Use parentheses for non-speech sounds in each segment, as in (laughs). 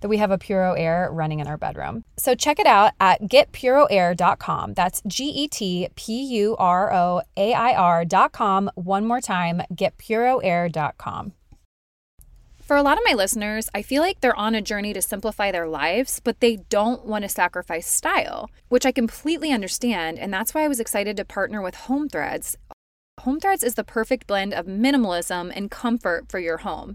that we have a Puro Air running in our bedroom. So check it out at getpuroair.com. That's G E T P U R O A I R.com. One more time, getpuroair.com. For a lot of my listeners, I feel like they're on a journey to simplify their lives, but they don't want to sacrifice style, which I completely understand. And that's why I was excited to partner with Home Threads. Home Threads is the perfect blend of minimalism and comfort for your home.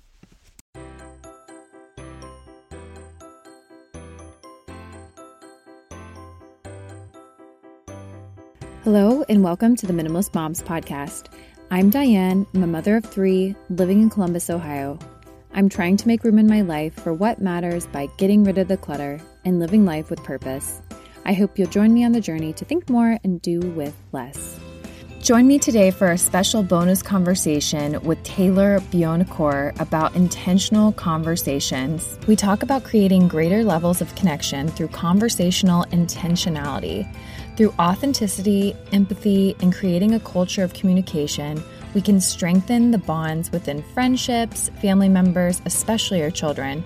Hello, and welcome to the Minimalist Moms Podcast. I'm Diane, I'm a mother of three, living in Columbus, Ohio. I'm trying to make room in my life for what matters by getting rid of the clutter and living life with purpose. I hope you'll join me on the journey to think more and do with less. Join me today for a special bonus conversation with Taylor Buonocore about intentional conversations. We talk about creating greater levels of connection through conversational intentionality. Through authenticity, empathy, and creating a culture of communication, we can strengthen the bonds within friendships, family members, especially our children.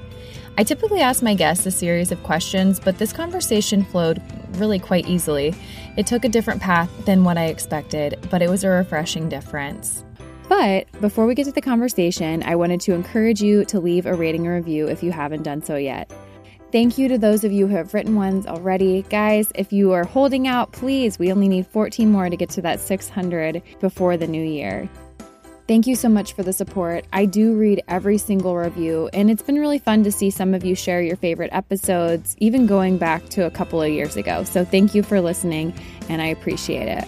I typically ask my guests a series of questions, but this conversation flowed really quite easily. It took a different path than what I expected, but it was a refreshing difference. But before we get to the conversation, I wanted to encourage you to leave a rating or review if you haven't done so yet. Thank you to those of you who have written ones already. Guys, if you are holding out, please, we only need 14 more to get to that 600 before the new year. Thank you so much for the support. I do read every single review, and it's been really fun to see some of you share your favorite episodes, even going back to a couple of years ago. So thank you for listening, and I appreciate it.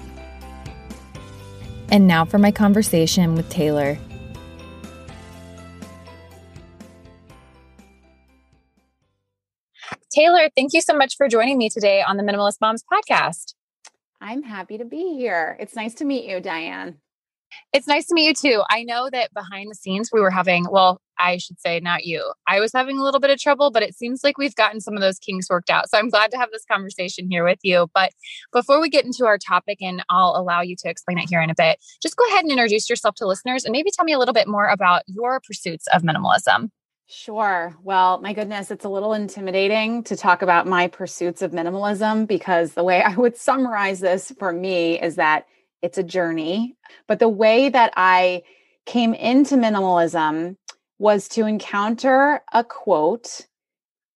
And now for my conversation with Taylor. Taylor, thank you so much for joining me today on the Minimalist Moms podcast. I'm happy to be here. It's nice to meet you, Diane. It's nice to meet you too. I know that behind the scenes we were having, well, I should say not you. I was having a little bit of trouble, but it seems like we've gotten some of those kinks worked out. So I'm glad to have this conversation here with you. But before we get into our topic, and I'll allow you to explain it here in a bit, just go ahead and introduce yourself to listeners and maybe tell me a little bit more about your pursuits of minimalism. Sure. Well, my goodness, it's a little intimidating to talk about my pursuits of minimalism because the way (laughs) I would summarize this for me is that it's a journey. But the way that I came into minimalism was to encounter a quote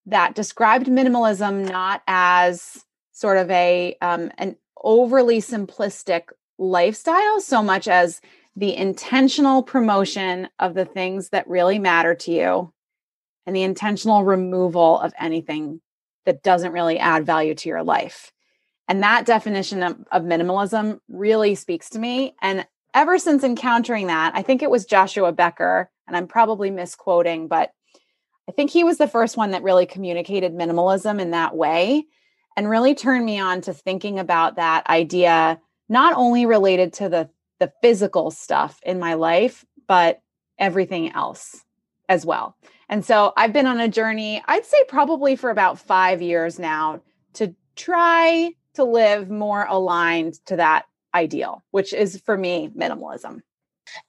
that described minimalism not as sort of a um, an overly simplistic lifestyle so much as the intentional promotion of the things that really matter to you and the intentional removal of anything that doesn't really add value to your life. And that definition of, of, minimalism really speaks to me. And ever since encountering that, I think it was Joshua Becker, and I'm probably misquoting, but I think he was the first one that really communicated minimalism in that way and really turned me on to thinking about that idea, not only related to the the physical stuff in my life, but everything else as well. And so I've been on a journey, I'd say probably for about five years now, to try to live more aligned to that ideal, which is for me minimalism.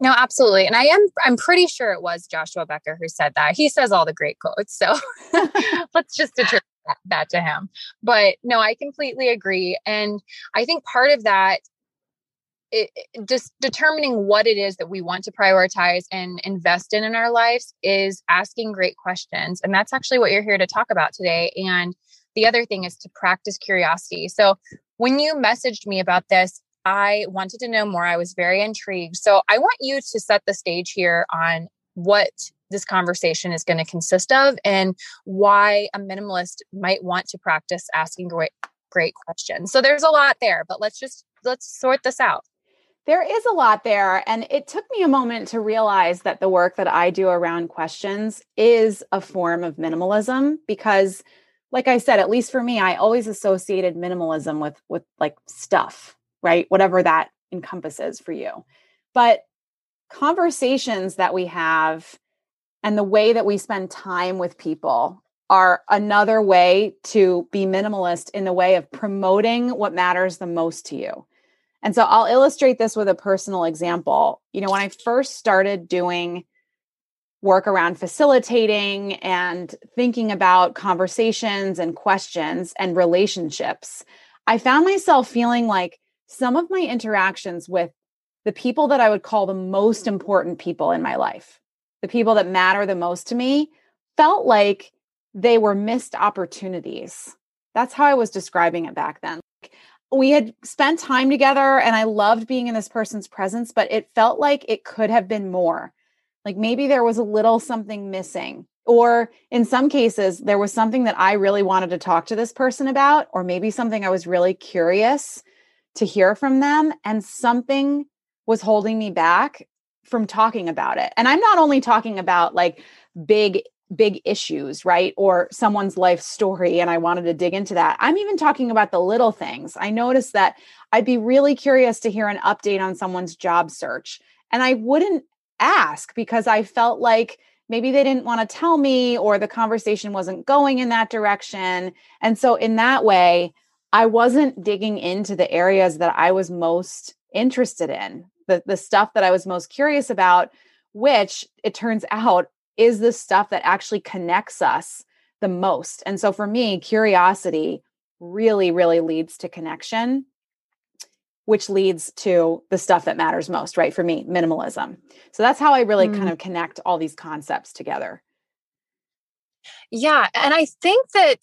No, absolutely. And I am I'm pretty sure it was Joshua Becker who said that. He says all the great quotes. So (laughs) (laughs) let's just attribute that, that to him. But no, I completely agree. And I think part of that it, just determining what it is that we want to prioritize and invest in in our lives is asking great questions and that's actually what you're here to talk about today and the other thing is to practice curiosity. So when you messaged me about this i wanted to know more i was very intrigued. So i want you to set the stage here on what this conversation is going to consist of and why a minimalist might want to practice asking great great questions. So there's a lot there but let's just let's sort this out there is a lot there. And it took me a moment to realize that the work that I do around questions is a form of minimalism because, like I said, at least for me, I always associated minimalism with, with like stuff, right? Whatever that encompasses for you. But conversations that we have and the way that we spend time with people are another way to be minimalist in the way of promoting what matters the most to you. And so I'll illustrate this with a personal example. You know, when I first started doing work around facilitating and thinking about conversations and questions and relationships, I found myself feeling like some of my interactions with the people that I would call the most important people in my life, the people that matter the most to me, felt like they were missed opportunities. That's how I was describing it back then we had spent time together and I loved being in this person's presence, but it felt like it could have been more. Like maybe there was a little something missing. Or in some cases, there was something that I really wanted to talk to this person about, or maybe something I was really curious to hear from them, and something was holding me back from talking about it. And I'm not only talking about like big big issues, right? Or someone's life story. And I wanted to dig into that. I'm even talking about the little things. I noticed that I'd be really curious to hear an update on someone's job search. And I wouldn't ask because I felt like maybe they didn't want to tell me or the conversation wasn't going in that direction. And so, in that way, I wasn't digging into the areas that I was most interested in, the, the stuff that I was most curious about, which it turns (laughs) out is the stuff that actually connects us the most. And so for me, curiosity really, really leads to connection, which leads to the stuff that matters most, right? For me, minimalism. So that's how I really mm. kind of connect all these concepts together. Yeah. And I think that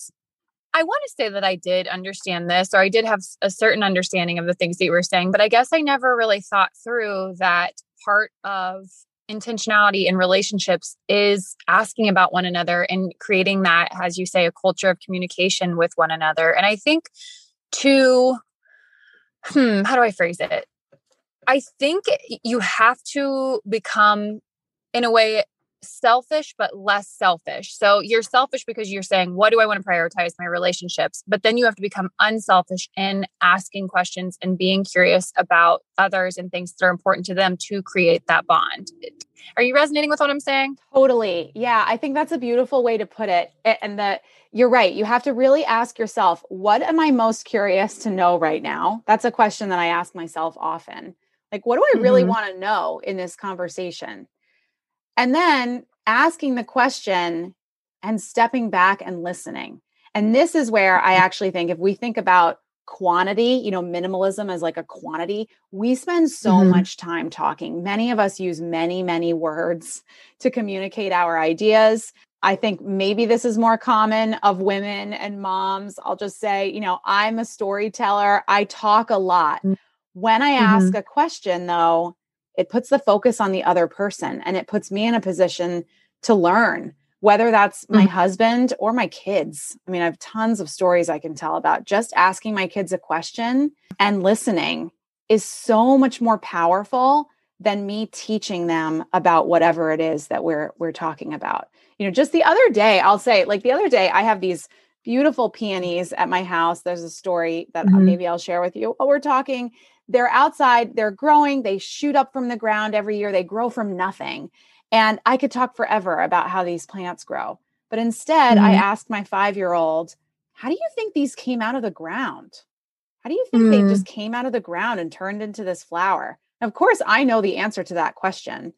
I want to say that I did understand this, or I did have a certain understanding of the things that you were saying, but I guess I never really thought through that part of intentionality in relationships is asking about one another and creating that, as you say, a culture of communication with one another. And I think to, hmm, how do I phrase it? I think you have to become, in a way, selfish but less selfish. So you're selfish because you're saying, what do I want to prioritize my relationships? But then you have to become unselfish in asking questions and being curious about others and things that are important to them to create that bond. Are you resonating with what I'm saying? Totally. Yeah, I think that's a beautiful way to put it. And that you're right. You have to really ask yourself, what am I most curious to know right now? That's a question that I ask myself often. Like, what do I really mm-hmm. want to know in this conversation? And then asking the question and stepping back and listening. And this is where I actually think if we think about quantity, you know, minimalism as like a quantity, we spend so mm-hmm. much time talking. Many of us use many, many words to communicate our ideas. I think maybe this is more common of women and moms. I'll just say, you know, I'm a storyteller. I talk a lot. Mm. When I ask mm-hmm. a question, though, it puts the focus on the other person and it puts me in a position to learn whether that's my mm-hmm. husband or my kids. I mean, I have tons of stories I can tell about just asking my kids a question and listening is so much more powerful than me teaching them about whatever it is that we're we're talking about. You know, just the other day, I'll say like the other day I have these beautiful peonies at my house. There's a story that mm-hmm. maybe I'll share with you while we're talking they're outside, they're growing, they shoot up from the ground every year, they grow from nothing. And I could talk forever about how these plants grow. But instead, mm-hmm. I asked my five year old, How do you think these came out of the ground? How do you think mm-hmm. they just came out of the ground and turned into this flower? of course, I know the answer to that question.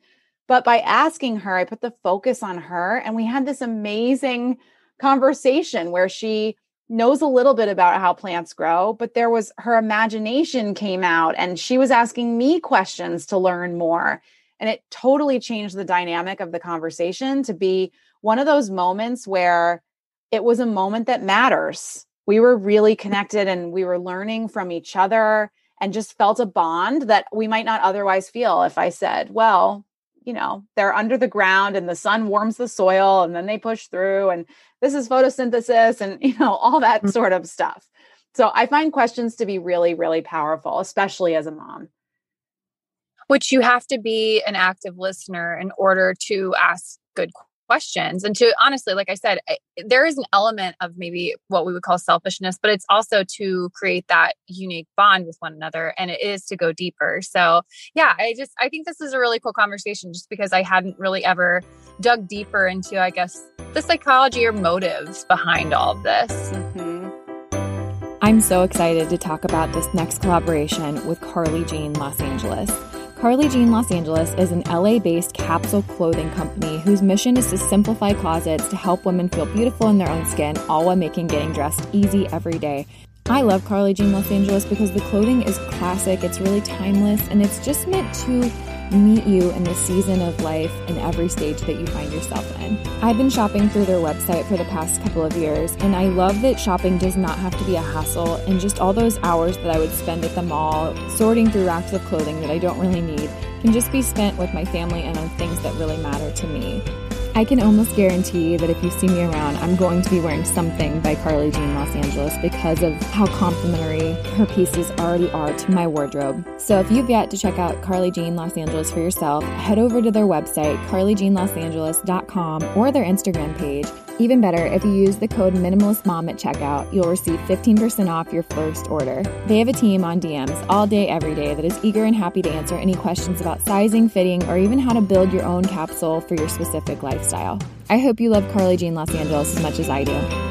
But by asking her, I put the focus on her, and we had this amazing conversation where she knows a little bit about how plants grow, but there was her imagination came out and she was asking me questions to learn more. And it totally changed the dynamic of the conversation to be one of those moments where it was a moment that matters. We were really connected and we were learning from each other and just felt a bond that we might not otherwise feel if I said, well, you know, they're under the ground and the sun warms the soil and then they push through and this is photosynthesis and, (laughs) you know, all that mm. sort of stuff. So I find questions to be really, really powerful, especially as a mom which you have to be an active listener in order to ask good questions. And to honestly like i said there is an element of maybe what we would call selfishness but it's also to create that unique bond with one another and it is to go deeper. So yeah i just i think this is a really cool conversation just because i hadn't really ever dug deeper into i guess the psychology or motives behind all of this. Mm-hmm. i'm so excited to talk about this next collaboration with carly jean los angeles Carly Jean Los Angeles is an LA based capsule clothing company whose mission is to simplify closets to help women feel beautiful in their own skin, all while making getting dressed easy every day. I love Carly Jean Los Angeles because the clothing is classic, it's really timeless, and it's just meant to meet you in the season of life in every stage that you find yourself in. I've been shopping through their website for the past couple of years, and I love that shopping does not have to be a hassle, and just all those hours that I would spend at the mall sorting through racks of clothing that I don't really need can just be spent with my family and on things that really matter to me. I can almost guarantee that if you see me around, I'm going to be wearing something by Carly Jean Los Angeles because of how complimentary her pieces already are to my wardrobe. So if you've yet to check out Carly Jean Los Angeles for yourself, head over to their website, carlyjeanlosangeles.com, or their Instagram page even better, if you use the code MinimalistMom at checkout, you'll receive 15% off your first order. They have a team on DMs all day, every day that is eager and happy to answer any questions about sizing, fitting, or even how to build your own capsule for your specific lifestyle. I hope you love Carly Jean Los Angeles as much as I do.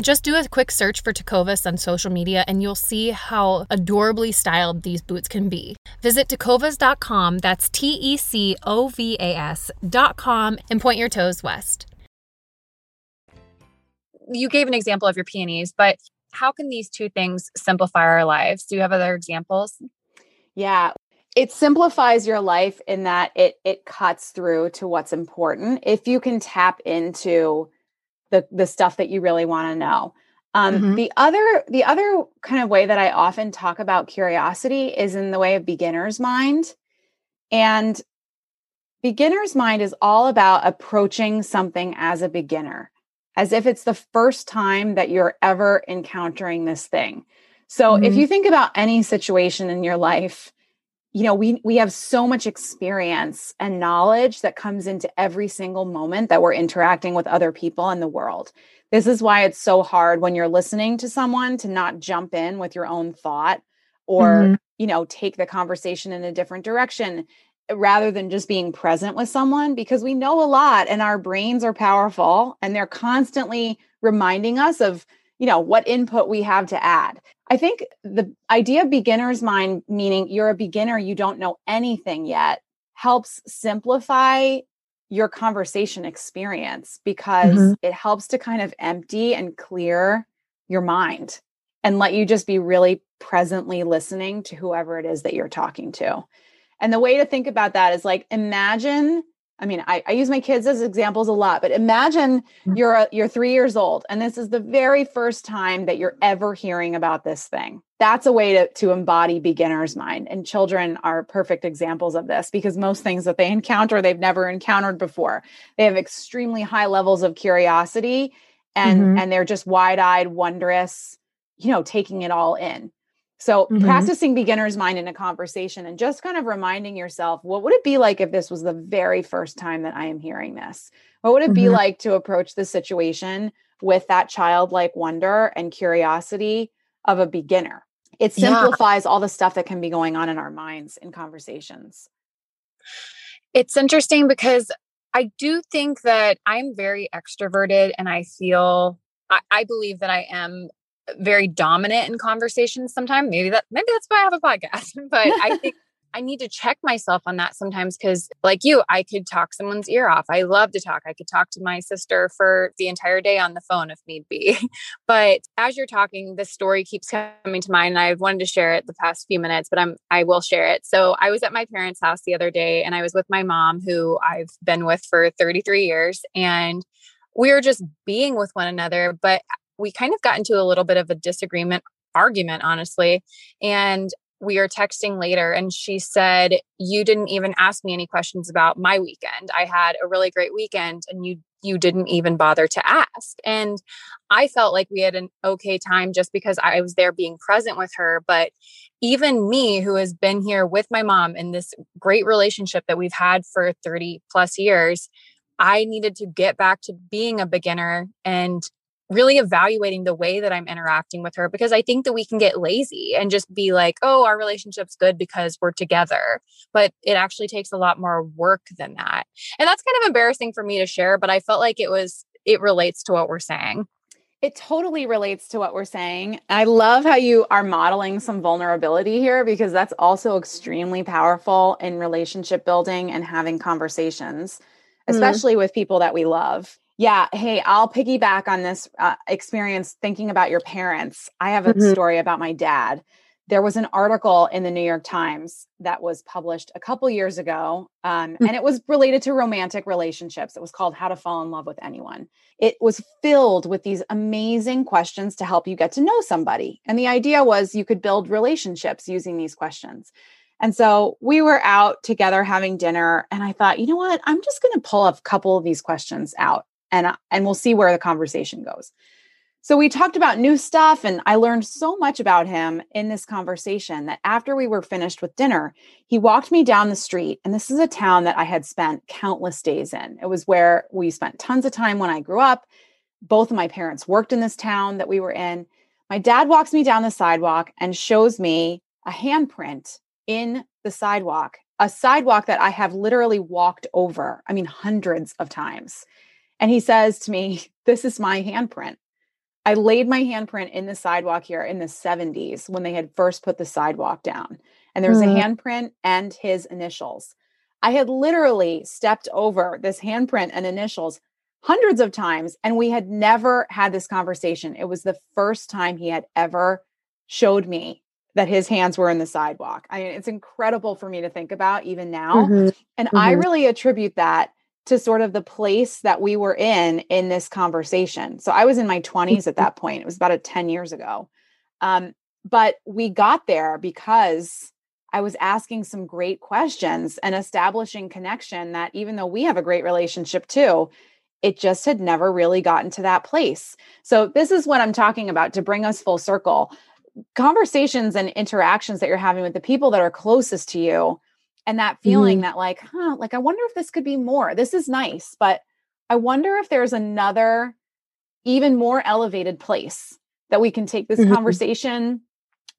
Just do a quick search for Tecovas on social media and you'll see how adorably styled these boots can be. Visit tecovas.com, that's T E C O V A S.com, and point your toes west. You gave an example of your peonies, but how can these two things simplify our lives? Do you have other examples? Yeah, it simplifies your life in that it it cuts through to what's important. If you can tap into the the stuff that you really want to know. Um, mm-hmm. The other the other kind of way that I often talk about curiosity is in the way of beginner's mind, and beginner's mind is all about approaching something as a beginner, as if it's the first time that you're ever encountering this thing. So mm-hmm. if you think about any situation in your life, you know, we we have so much experience and knowledge that comes into every single moment that we're interacting with other people in the world. This is why it's so hard when you're listening to someone to not jump in with your own thought or, mm-hmm. you know, take the conversation in a different direction rather than just being present with someone because we know a lot and our brains are powerful and they're constantly reminding us of you know what input we have to add i think the idea of beginner's mind meaning you're a beginner you don't know anything yet helps simplify your conversation experience because mm-hmm. it helps to kind of empty and clear your mind and let you just be really presently listening to whoever it is that you're talking to. And the way to think about that is like imagine I mean, I, I, use my kids as examples a lot, but imagine mm. you're a, you're three years old, and this is the very first time that you're ever hearing about this thing. That's a way to to embody beginner's mind, and children are perfect examples of this because most things that they encounter they've never encountered before. They have extremely high levels of curiosity, and mm-hmm. and they're just wide eyed, wondrous, you know, taking it all in. So, mm-hmm. practicing beginner's mind in a conversation and just kind of reminding yourself, what would it be like if this was the very first time that I am hearing this? What would it mm-hmm. be like to approach the situation with that childlike wonder and curiosity of a beginner? It simplifies yeah. all the stuff that can be going on in our minds in conversations. It's interesting because I do think that I'm very extroverted and I feel I, I believe that I am very dominant in conversations sometimes. Maybe that maybe that's why I have a podcast. (laughs) But I (laughs) think I need to check myself on that sometimes because, like you, I could talk someone's ear off. I love to talk. I could talk to my sister for the entire day on the phone if need be. (laughs) but as you're talking, this story keeps coming to mind, and I've wanted to share it the past few minutes, but I'm I will share it. So I was at my parents' house the other day, and I was with my mom, who I've been with for 33 years, and we were just being with one another. But we kind of got into a little bit of a disagreement argument, honestly. And we are texting later and she said you didn't even ask me any questions about my weekend i had a really great weekend and you you didn't even bother to ask and i felt like we had an okay time just because i was there being present with her but even me who has been here with my mom in this great relationship that we've had for 30 plus years I needed to get back to being a beginner and really evaluating the way that I'm interacting with her because I think that we can get lazy and just be like, oh, our relationship's good because we're together. But it actually takes a lot more work than that. And that's kind of embarrassing for me to share, but I felt like it was, it relates to what we're saying. It totally relates to what we're saying. I love how you are modeling some vulnerability here because that's also extremely powerful in relationship building and having conversations, mm-hmm. especially mm-hmm. with people that we love. Yeah. Hey, I'll piggyback on this uh, experience thinking about your parents. I have a mm-hmm. story about my dad. There was an article in the New York Times that was published a couple years ago, um, mm-hmm. and it was related to romantic relationships. It was called How to Fall in Love with Anyone. It was filled with these amazing questions to help you get to know somebody. And the idea was you could build relationships using these questions. And so we were out together having dinner, and I thought, you know what? I'm just going to pull a couple of these questions out and and we'll see where the conversation goes. So we talked about new stuff and I learned so much about him in this conversation that after we were finished with dinner, he walked me down the street and this is a town that I had spent countless days in. It was where we spent tons of time when I grew up. Both of my parents worked in this town that we were in. My dad walks me down the sidewalk and shows me a handprint in the sidewalk, a sidewalk that I have literally walked over, I mean hundreds of times. And he says to me, (laughs) This is my handprint. I laid my handprint in the sidewalk here in the 70s when they had first put the sidewalk down. And there was mm. a handprint and his initials. I had literally stepped over this handprint and initials hundreds of times, and we had never had this conversation. It was the first time he had ever showed me that his hands were in the sidewalk. I mean, it's incredible for me to think about even now. Mm-hmm. And mm-hmm. I really attribute that to sort of the place that we were in in this conversation. So I was in my 20s at that point. It was about a 10 years ago. Um, but we got there because I was asking some great questions and establishing connection that even though we have a great relationship too, it just had never really gotten to that place. So, this is what I'm talking about to bring us full circle. Conversations and interactions that you're having with the people that are closest to you, and that feeling mm-hmm. that, like, huh, like, I wonder if this could be more. This is nice, but I wonder if there's another, even more elevated place that we can take this mm-hmm. conversation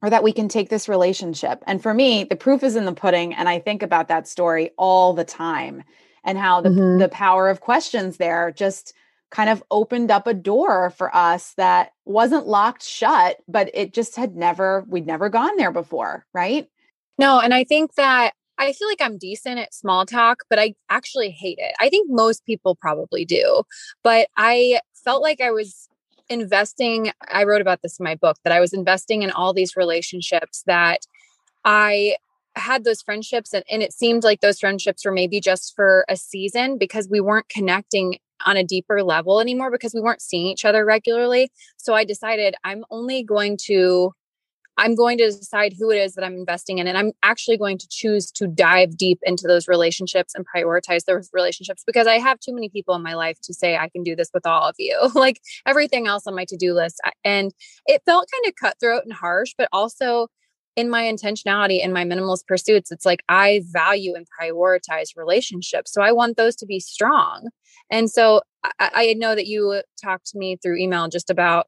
or that we can take this relationship. And for me, the proof is in the pudding. And I think about that story all the time and how the, mm-hmm. the power of questions there just kind of opened up a door for us that wasn't locked shut, but it just had never, we'd never gone there before. Right. No. And I think that I feel like I'm decent at small talk, but I actually hate it. I think most people probably do. But I felt like I was investing i wrote about this in my book that i was investing in all these relationships that i had those friendships and, and it seemed like those friendships were maybe just for a season because we weren't connecting on a deeper level anymore because we weren't seeing each other regularly so i decided i'm only going to I'm going to decide who it is that I'm investing in. And I'm actually going to choose to dive deep into those relationships and prioritize those relationships because I have too many people in my life to say I can do this with all of you. (laughs) like everything else on my to do list. And it felt kind of cutthroat and harsh, but also in my intentionality in my minimalist pursuits, it's like I value and prioritize relationships. So I want those to be strong. And so I, I know that you talked to me through email just about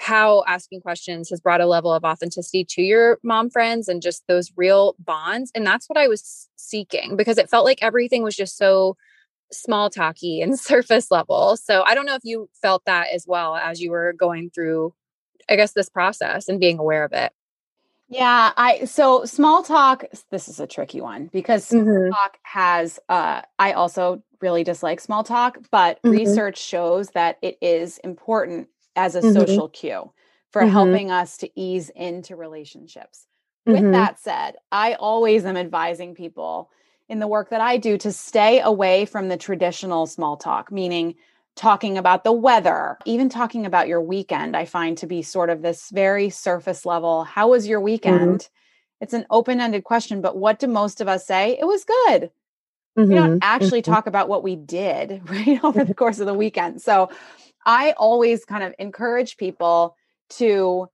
how asking questions has brought a level of authenticity to your mom friends and just those real bonds. And that's what I was seeking because it felt like everything was just so small talky and (laughs) surface level. So I don't know if you felt that as well as you were going through, I guess, this process and being aware of it. Yeah, I so small talk. This is a tricky one because small mm-hmm. talk has. uh I also really dislike small talk, but mm-hmm. research shows that it is important as a mm-hmm. social cue for mm-hmm. helping us to ease into relationships. Mm-hmm. With that said, I always am advising people in the work that I do to stay away from the traditional small talk, meaning talking about the weather, even talking about your weekend, I find to be sort of this very surface level. How was your mm-hmm. weekend? It's an open ended question, but what do most of us say? It was good. Mm-hmm. We don't actually mm-hmm. talk about what we did (laughs) right over the course of the weekend. So I always kind of encourage people to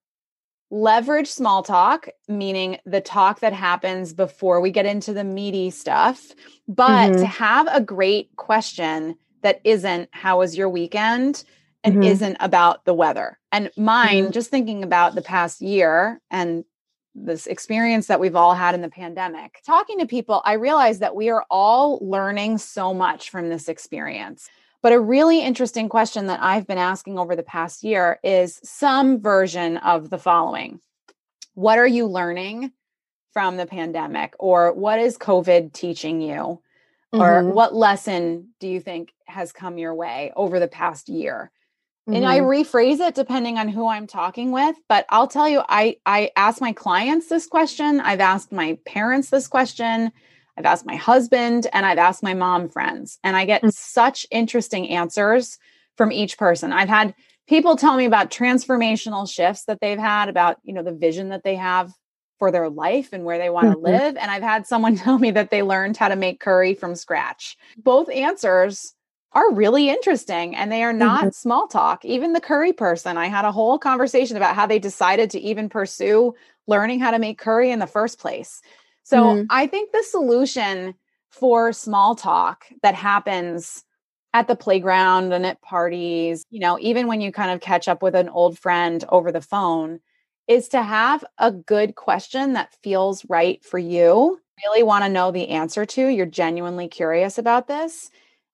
leverage small talk, meaning the talk that happens before we get into the meaty stuff, but mm-hmm. to have a great question that isn't, How was your weekend? and mm-hmm. isn't about the weather. And mine, mm-hmm. just thinking about the past year and this experience that we've all had in the pandemic, talking to people, I realized that we are all learning so much from this experience. But a really interesting question that I've been asking over the past year is some version of the following What are you learning from the pandemic? Or what is COVID teaching you? Mm-hmm. Or what lesson do you think has come your way over the past year? Mm-hmm. And I mm-hmm. rephrase it depending on who I'm talking with, but I'll tell you I I ask my clients this question, I've asked my parents this question, I've asked my husband and I've asked my mom friends, and I get mm-hmm. such interesting answers from each person. I've had people tell me about transformational shifts that they've had, about, you know, the vision that they have for their life and where they want to mm-hmm. live. And I've had someone (laughs) tell me that they learned how to make curry from scratch. Both answers are really interesting and they are not mm-hmm. small talk. Even the curry person, I had a whole conversation about how they decided to even pursue learning how to make curry in the first place. So mm-hmm. I think the solution for small talk that happens at the playground and at parties, you know, even when you kind of catch up with an old friend over the phone, is to have a good question that feels right for you, really want to know the answer to, you're genuinely curious about this,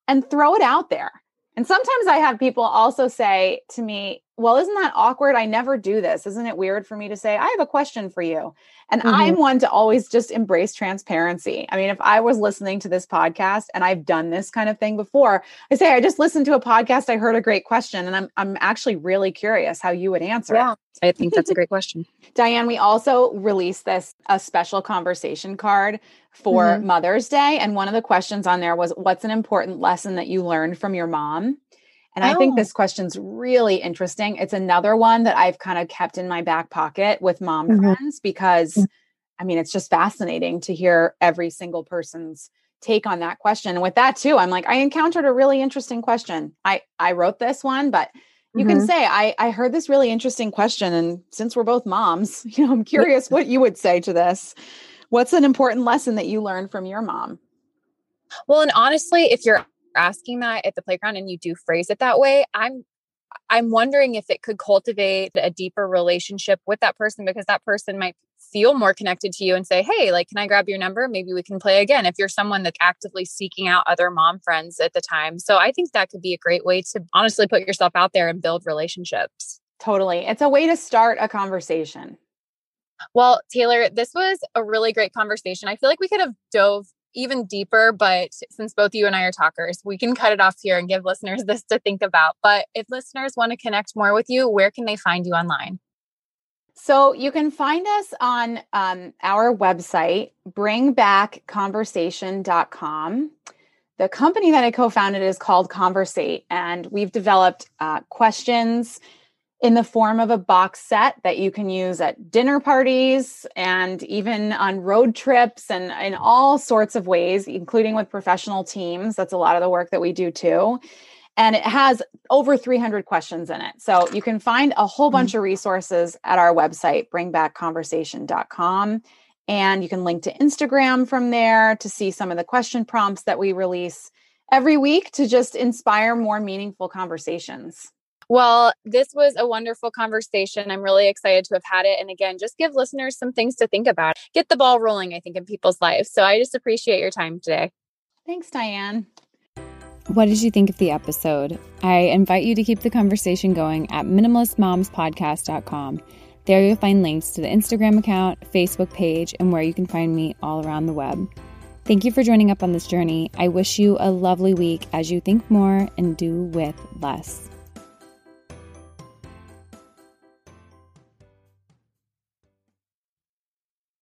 and throw it out there. And sometimes I have people also say to me, well, isn't that awkward? I never do this. Isn't it weird for me to say, I have a question for you? And Mhm. I'm one to always just embrace transparency. I mean, if I was listening to this podcast and I've done this kind of thing before, I say, I just listened to a podcast, I heard a great question, and I'm I'm actually really curious how you would answer it. Yeah, I think that's a great question. (laughs) Diane, we also released this a special conversation card for Mhm. Mother's Day. And one of the questions on there was what's an important lesson that you learned from your mom? And I think Oh. this question's really interesting. It's another one that I've kind of kept in my back pocket with mom Mhm. friends because Mm. I mean, it's just fascinating to hear every single person's take on that question. And with that too, I'm like, I encountered a really interesting question. I I wrote this one, but you can Mhm. say I I heard this really interesting question and since we're both moms, (laughs) you know, I'm curious what you would say to this. What's an important lesson that you learned from your mom? Well, and honestly, if you're asking that at the playground and you do phrase it that way, I'm I'm wondering if it could cultivate a deeper relationship with that person because that person might feel more connected to you and say, "Hey, like can I grab your number? Maybe we can play again." If you're someone that's actively seeking out other mom friends at the time. So I think that could be a great way to honestly put yourself out there and build relationships. Totally. It's a way to start a conversation. Well, Taylor, this was a really great conversation. I feel like we could have dove even deeper, but since both you and I are talkers, we can cut it off here and give listeners (laughs) this to think about. But if listeners want to connect more with you, where can they find you online? So you can find us on um, our website, bringbackconversation.com. The company that I co founded is called Conversate, and we've developed uh, questions in the form of a box set that you can use at dinner parties and even on road trips and in all sorts of ways, including with professional teams. That's a lot of the work that we do too. And it has over 300 questions in it. So you can find a whole mm-hmm. bunch of resources at our website, bringbackconversation.com. And you can link to Instagram from there to see some of the question prompts that we release every week to just inspire more meaningful conversations. Well, this was a wonderful conversation. I'm really excited to have had it. And again, just give listeners some things to think about. Get the ball rolling, I think, in people's lives. So I just appreciate your time today. Thanks, Diane. What did you think of the episode? I invite you to keep the conversation going at minimalistmomspodcast.com. There you'll find links to the Instagram account, Facebook page, and where you can find me all around the web. Thank you for joining up on this journey. I wish you a lovely week as you think more and do with less.